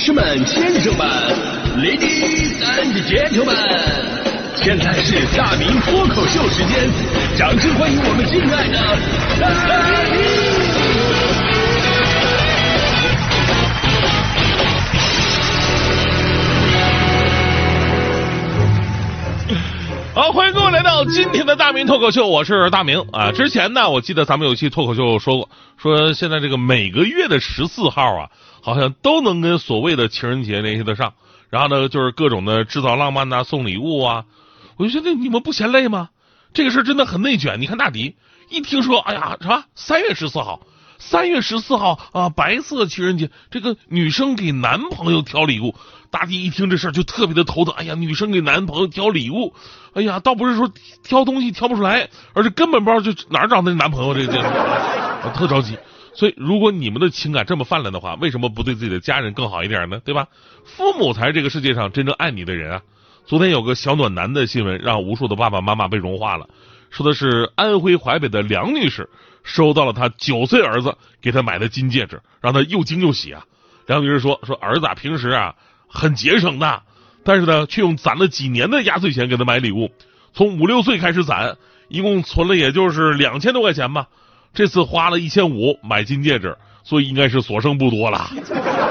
士们、先生们，Ladies and Gentlemen，现在是大明脱口秀时间，掌声欢迎我们敬爱的！好，欢迎今天的大明脱口秀，我是大明啊。之前呢，我记得咱们有期脱口秀说过，说现在这个每个月的十四号啊，好像都能跟所谓的情人节联系得上。然后呢，就是各种的制造浪漫呐，送礼物啊。我就觉得你们不嫌累吗？这个事真的很内卷。你看大迪一听说，哎呀，什么三月十四号，三月十四号啊，白色情人节，这个女生给男朋友挑礼物，大迪一听这事儿就特别的头疼。哎呀，女生给男朋友挑礼物，哎呀，倒不是说挑东西挑不出来，而是根本不知道就哪儿找那男朋友这个，我特着急。所以，如果你们的情感这么泛滥的话，为什么不对自己的家人更好一点呢？对吧？父母才是这个世界上真正爱你的人啊！昨天有个小暖男的新闻，让无数的爸爸妈妈被融化了。说的是安徽淮北的梁女士收到了他九岁儿子给他买的金戒指，让他又惊又喜啊！梁女士说：“说儿子啊，平时啊很节省的，但是呢，却用攒了几年的压岁钱给他买礼物，从五六岁开始攒，一共存了也就是两千多块钱吧。这次花了一千五买金戒指，所以应该是所剩不多了。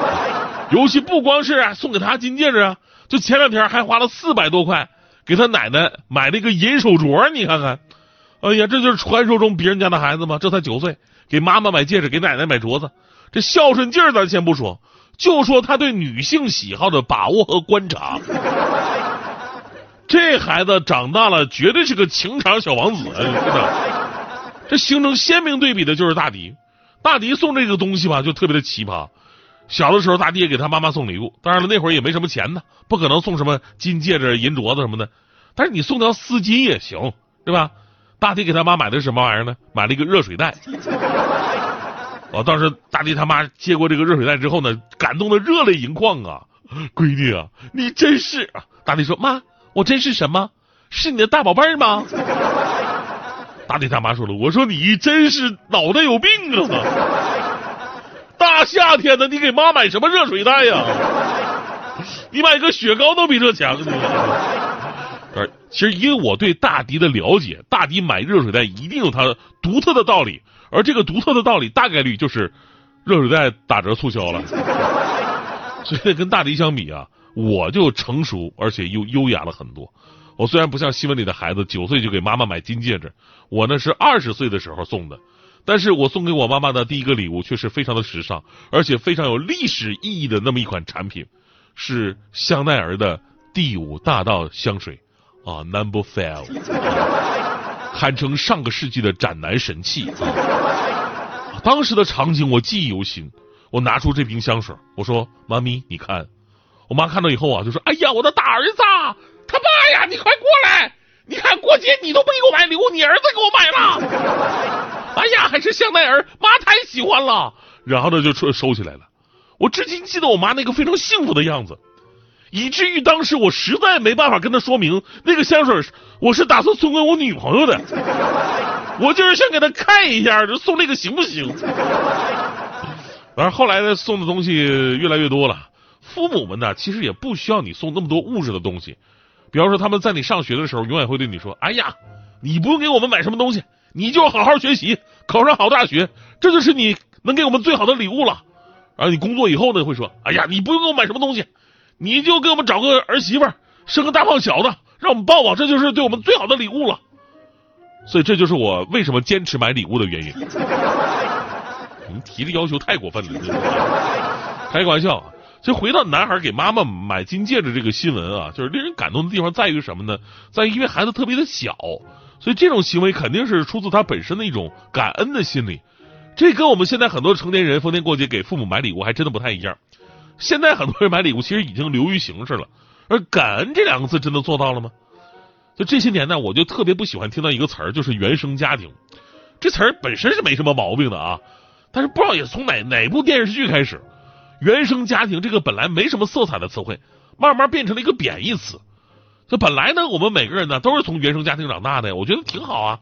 尤其不光是送给他金戒指啊。”就前两天还花了四百多块给他奶奶买了一个银手镯，你看看，哎呀，这就是传说中别人家的孩子吗？这才九岁，给妈妈买戒指，给奶奶买镯子，这孝顺劲儿咱先不说，就说他对女性喜好的把握和观察，这孩子长大了绝对是个情场小王子，真的。这形成鲜明对比的就是大迪，大迪送这个东西吧，就特别的奇葩。小的时候，大迪也给他妈妈送礼物。当然了，那会儿也没什么钱呢，不可能送什么金戒指、银镯子什么的。但是你送条丝巾也行，对吧？大弟给他妈买的是什么玩意儿呢？买了一个热水袋。我 当时大弟他妈接过这个热水袋之后呢，感动的热泪盈眶啊！闺女啊，你真是……大弟说：“妈，我真是什么？是你的大宝贝吗？” 大弟他妈说了：“我说你真是脑袋有病啊！”大夏天的，你给妈买什么热水袋呀？你买个雪糕都比这强。呃，其实因为我对大迪的了解，大迪买热水袋一定有他独特的道理，而这个独特的道理大概率就是热水袋打折促销了。所以跟大迪相比啊，我就成熟而且又优雅了很多。我虽然不像新闻里的孩子九岁就给妈妈买金戒指，我呢是二十岁的时候送的。但是我送给我妈妈的第一个礼物却是非常的时尚，而且非常有历史意义的那么一款产品，是香奈儿的第五大道香水啊，Number Five，堪称上个世纪的斩男神器啊！当时的场景我记忆犹新，我拿出这瓶香水，我说：“妈咪，你看。”我妈看到以后啊，就说：“哎呀，我的大儿子，他爸呀，你快过来！你看过节你都没给我买礼物，你儿子给我买了。”哎呀，还是香奈儿，妈太喜欢了。然后呢，就收收起来了。我至今记得我妈那个非常幸福的样子，以至于当时我实在没办法跟他说明那个香水我是打算送给我女朋友的。我就是想给他看一下，就送这个行不行？反正后来呢，送的东西越来越多了。父母们呢，其实也不需要你送那么多物质的东西。比方说，他们在你上学的时候，永远会对你说：“哎呀，你不用给我们买什么东西。”你就好好学习，考上好大学，这就是你能给我们最好的礼物了。然后你工作以后呢，会说：“哎呀，你不用给我买什么东西，你就给我们找个儿媳妇，生个大胖小子，让我们抱抱，这就是对我们最好的礼物了。”所以这就是我为什么坚持买礼物的原因。你提的要求太过分了，开个玩笑。就回到男孩给妈妈买金戒指这个新闻啊，就是令人感动的地方在于什么呢？在于因为孩子特别的小。所以这种行为肯定是出自他本身的一种感恩的心理，这跟我们现在很多成年人逢年过节给父母买礼物还真的不太一样。现在很多人买礼物其实已经流于形式了，而感恩这两个字真的做到了吗？就这些年呢，我就特别不喜欢听到一个词儿，就是原生家庭。这词儿本身是没什么毛病的啊，但是不知道也从哪哪部电视剧开始，原生家庭这个本来没什么色彩的词汇，慢慢变成了一个贬义词。就本来呢，我们每个人呢都是从原生家庭长大的，我觉得挺好啊。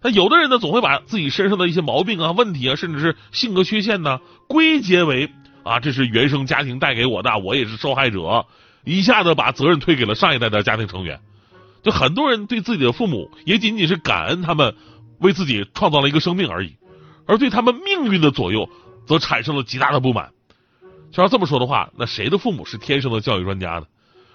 那有的人呢，总会把自己身上的一些毛病啊、问题啊，甚至是性格缺陷呢，归结为啊，这是原生家庭带给我的，我也是受害者，一下子把责任推给了上一代的家庭成员。就很多人对自己的父母也仅仅是感恩他们为自己创造了一个生命而已，而对他们命运的左右则产生了极大的不满。就要这么说的话，那谁的父母是天生的教育专家呢？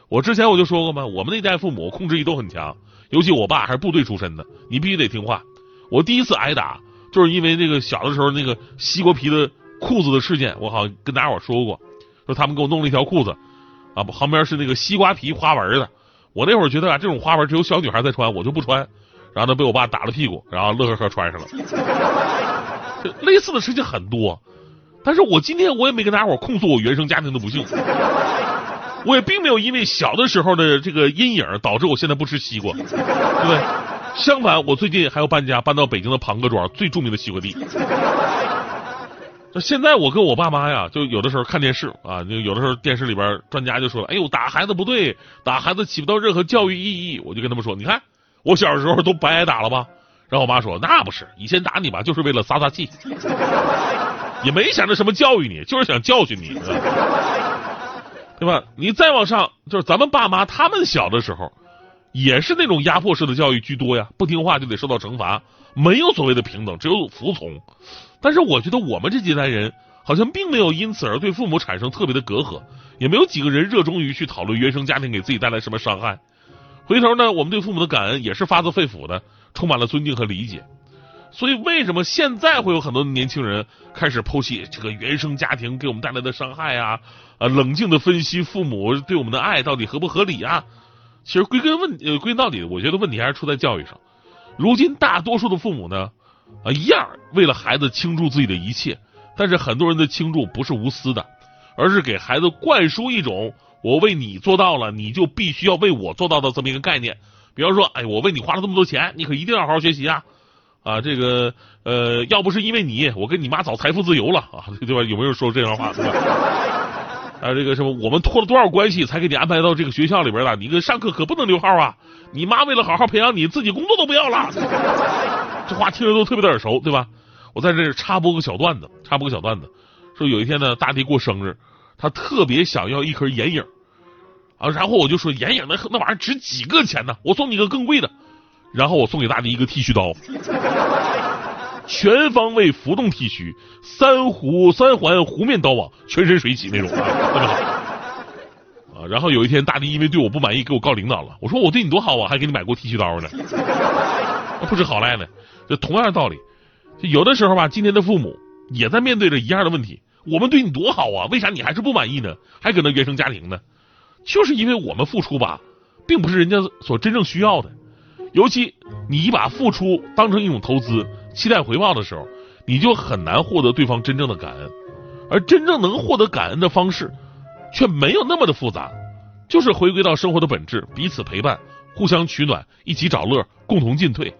我之前我就说过嘛，我们那代父母控制欲都很强，尤其我爸还是部队出身的，你必须得听话。我第一次挨打就是因为那个小的时候那个西瓜皮的裤子的事件，我好像跟大家伙说过，说他们给我弄了一条裤子，啊，旁边是那个西瓜皮花纹的。我那会儿觉得啊，这种花纹只有小女孩在穿，我就不穿。然后呢，被我爸打了屁股，然后乐呵呵穿上了。类似的事情很多，但是我今天我也没跟大家伙控诉我原生家庭的不幸，我也并没有因为小的时候的这个阴影导致我现在不吃西瓜，对不对？相反，我最近还要搬家，搬到北京的庞各庄最著名的西瓜地。现在我跟我爸妈呀，就有的时候看电视啊，就有的时候电视里边专家就说了：“哎呦，打孩子不对，打孩子起不到任何教育意义。”我就跟他们说：“你看，我小时候都白挨打了吧？”然后我妈说：“那不是，以前打你吧，就是为了撒撒气，也没想着什么教育你，就是想教训你，对吧？你再往上，就是咱们爸妈他们小的时候，也是那种压迫式的教育居多呀，不听话就得受到惩罚，没有所谓的平等，只有服从。”但是我觉得我们这几代人好像并没有因此而对父母产生特别的隔阂，也没有几个人热衷于去讨论原生家庭给自己带来什么伤害。回头呢，我们对父母的感恩也是发自肺腑的，充满了尊敬和理解。所以为什么现在会有很多年轻人开始剖析这个原生家庭给我们带来的伤害啊？啊，冷静的分析父母对我们的爱到底合不合理啊？其实归根问呃归根到底，我觉得问题还是出在教育上。如今大多数的父母呢？啊，一样为了孩子倾注自己的一切，但是很多人的倾注不是无私的，而是给孩子灌输一种我为你做到了，你就必须要为我做到的这么一个概念。比方说，哎，我为你花了这么多钱，你可一定要好好学习啊！啊，这个呃，要不是因为你，我跟你妈早财富自由了啊，对吧？有没有说这样话？啊，这个什么，我们托了多少关系才给你安排到这个学校里边的？你个上课可不能留号啊！你妈为了好好培养你，自己工作都不要了。这话听着都特别的耳熟，对吧？我在这插播个小段子，插播个小段子，说有一天呢，大弟过生日，他特别想要一颗眼影啊，然后我就说眼影那那玩意儿值几个钱呢？我送你个更贵的，然后我送给大弟一个剃须刀，全方位浮动剃须，三弧三环弧面刀网，全身水洗那种，特别好啊。然后有一天，大弟因为对我不满意，给我告领导了。我说我对你多好啊，还给你买过剃须刀呢，不知好赖呢。就同样的道理，就有的时候吧，今天的父母也在面对着一样的问题。我们对你多好啊，为啥你还是不满意呢？还搁那原生家庭呢？就是因为我们付出吧，并不是人家所真正需要的。尤其你把付出当成一种投资，期待回报的时候，你就很难获得对方真正的感恩。而真正能获得感恩的方式，却没有那么的复杂，就是回归到生活的本质，彼此陪伴，互相取暖，一起找乐，共同进退。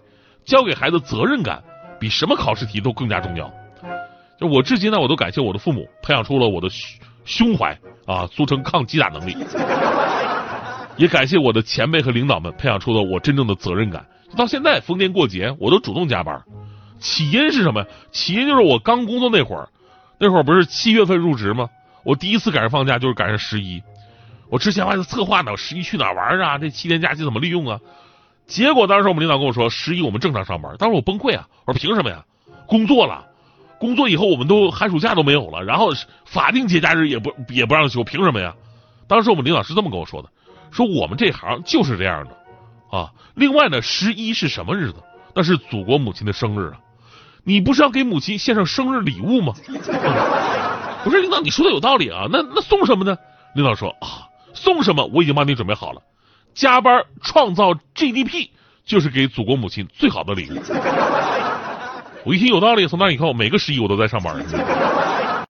教给孩子责任感，比什么考试题都更加重要。就我至今呢，我都感谢我的父母，培养出了我的胸怀啊，俗称抗击打能力。也感谢我的前辈和领导们，培养出了我真正的责任感。到现在逢年过节，我都主动加班。起因是什么？起因就是我刚工作那会儿，那会儿不是七月份入职吗？我第一次赶上放假就是赶上十一。我之前还在策划呢，十一去哪玩啊？这七天假期怎么利用啊？结果当时我们领导跟我说，十一我们正常上班。当时我崩溃啊！我说凭什么呀？工作了，工作以后我们都寒暑假都没有了，然后法定节假日也不也不让休，凭什么呀？当时我们领导是这么跟我说的，说我们这行就是这样的啊。另外呢，十一是什么日子？那是祖国母亲的生日啊！你不是要给母亲献上生日礼物吗？我说领导，你说的有道理啊。那那送什么呢？领导说啊，送什么我已经帮你准备好了。加班创造 GDP 就是给祖国母亲最好的礼物。我一听有道理，从那以后每个十一我都在上班。